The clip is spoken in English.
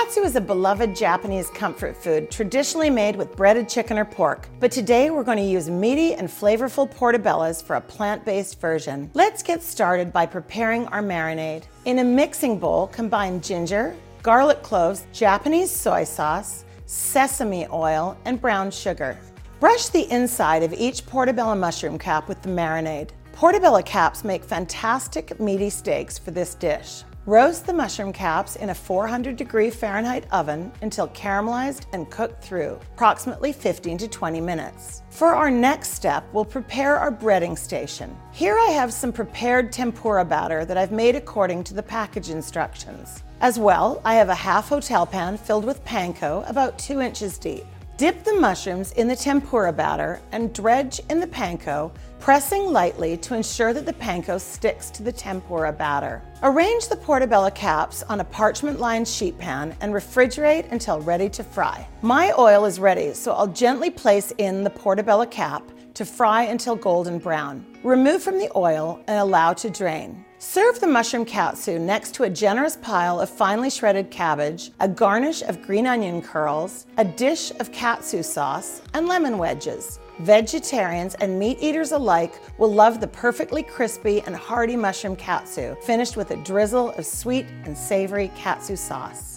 Katsu is a beloved Japanese comfort food traditionally made with breaded chicken or pork, but today we're going to use meaty and flavorful portobellos for a plant-based version. Let's get started by preparing our marinade. In a mixing bowl, combine ginger, garlic cloves, Japanese soy sauce, sesame oil, and brown sugar. Brush the inside of each portobello mushroom cap with the marinade. Portobello caps make fantastic meaty steaks for this dish. Roast the mushroom caps in a 400 degree Fahrenheit oven until caramelized and cooked through, approximately 15 to 20 minutes. For our next step, we'll prepare our breading station. Here I have some prepared tempura batter that I've made according to the package instructions. As well, I have a half hotel pan filled with panko about two inches deep. Dip the mushrooms in the tempura batter and dredge in the panko, pressing lightly to ensure that the panko sticks to the tempura batter. Arrange the portobello caps on a parchment-lined sheet pan and refrigerate until ready to fry. My oil is ready, so I'll gently place in the portobello cap to fry until golden brown. Remove from the oil and allow to drain. Serve the mushroom katsu next to a generous pile of finely shredded cabbage, a garnish of green onion curls, a dish of katsu sauce, and lemon wedges. Vegetarians and meat eaters alike will love the perfectly crispy and hearty mushroom katsu, finished with a drizzle of sweet and savory katsu sauce.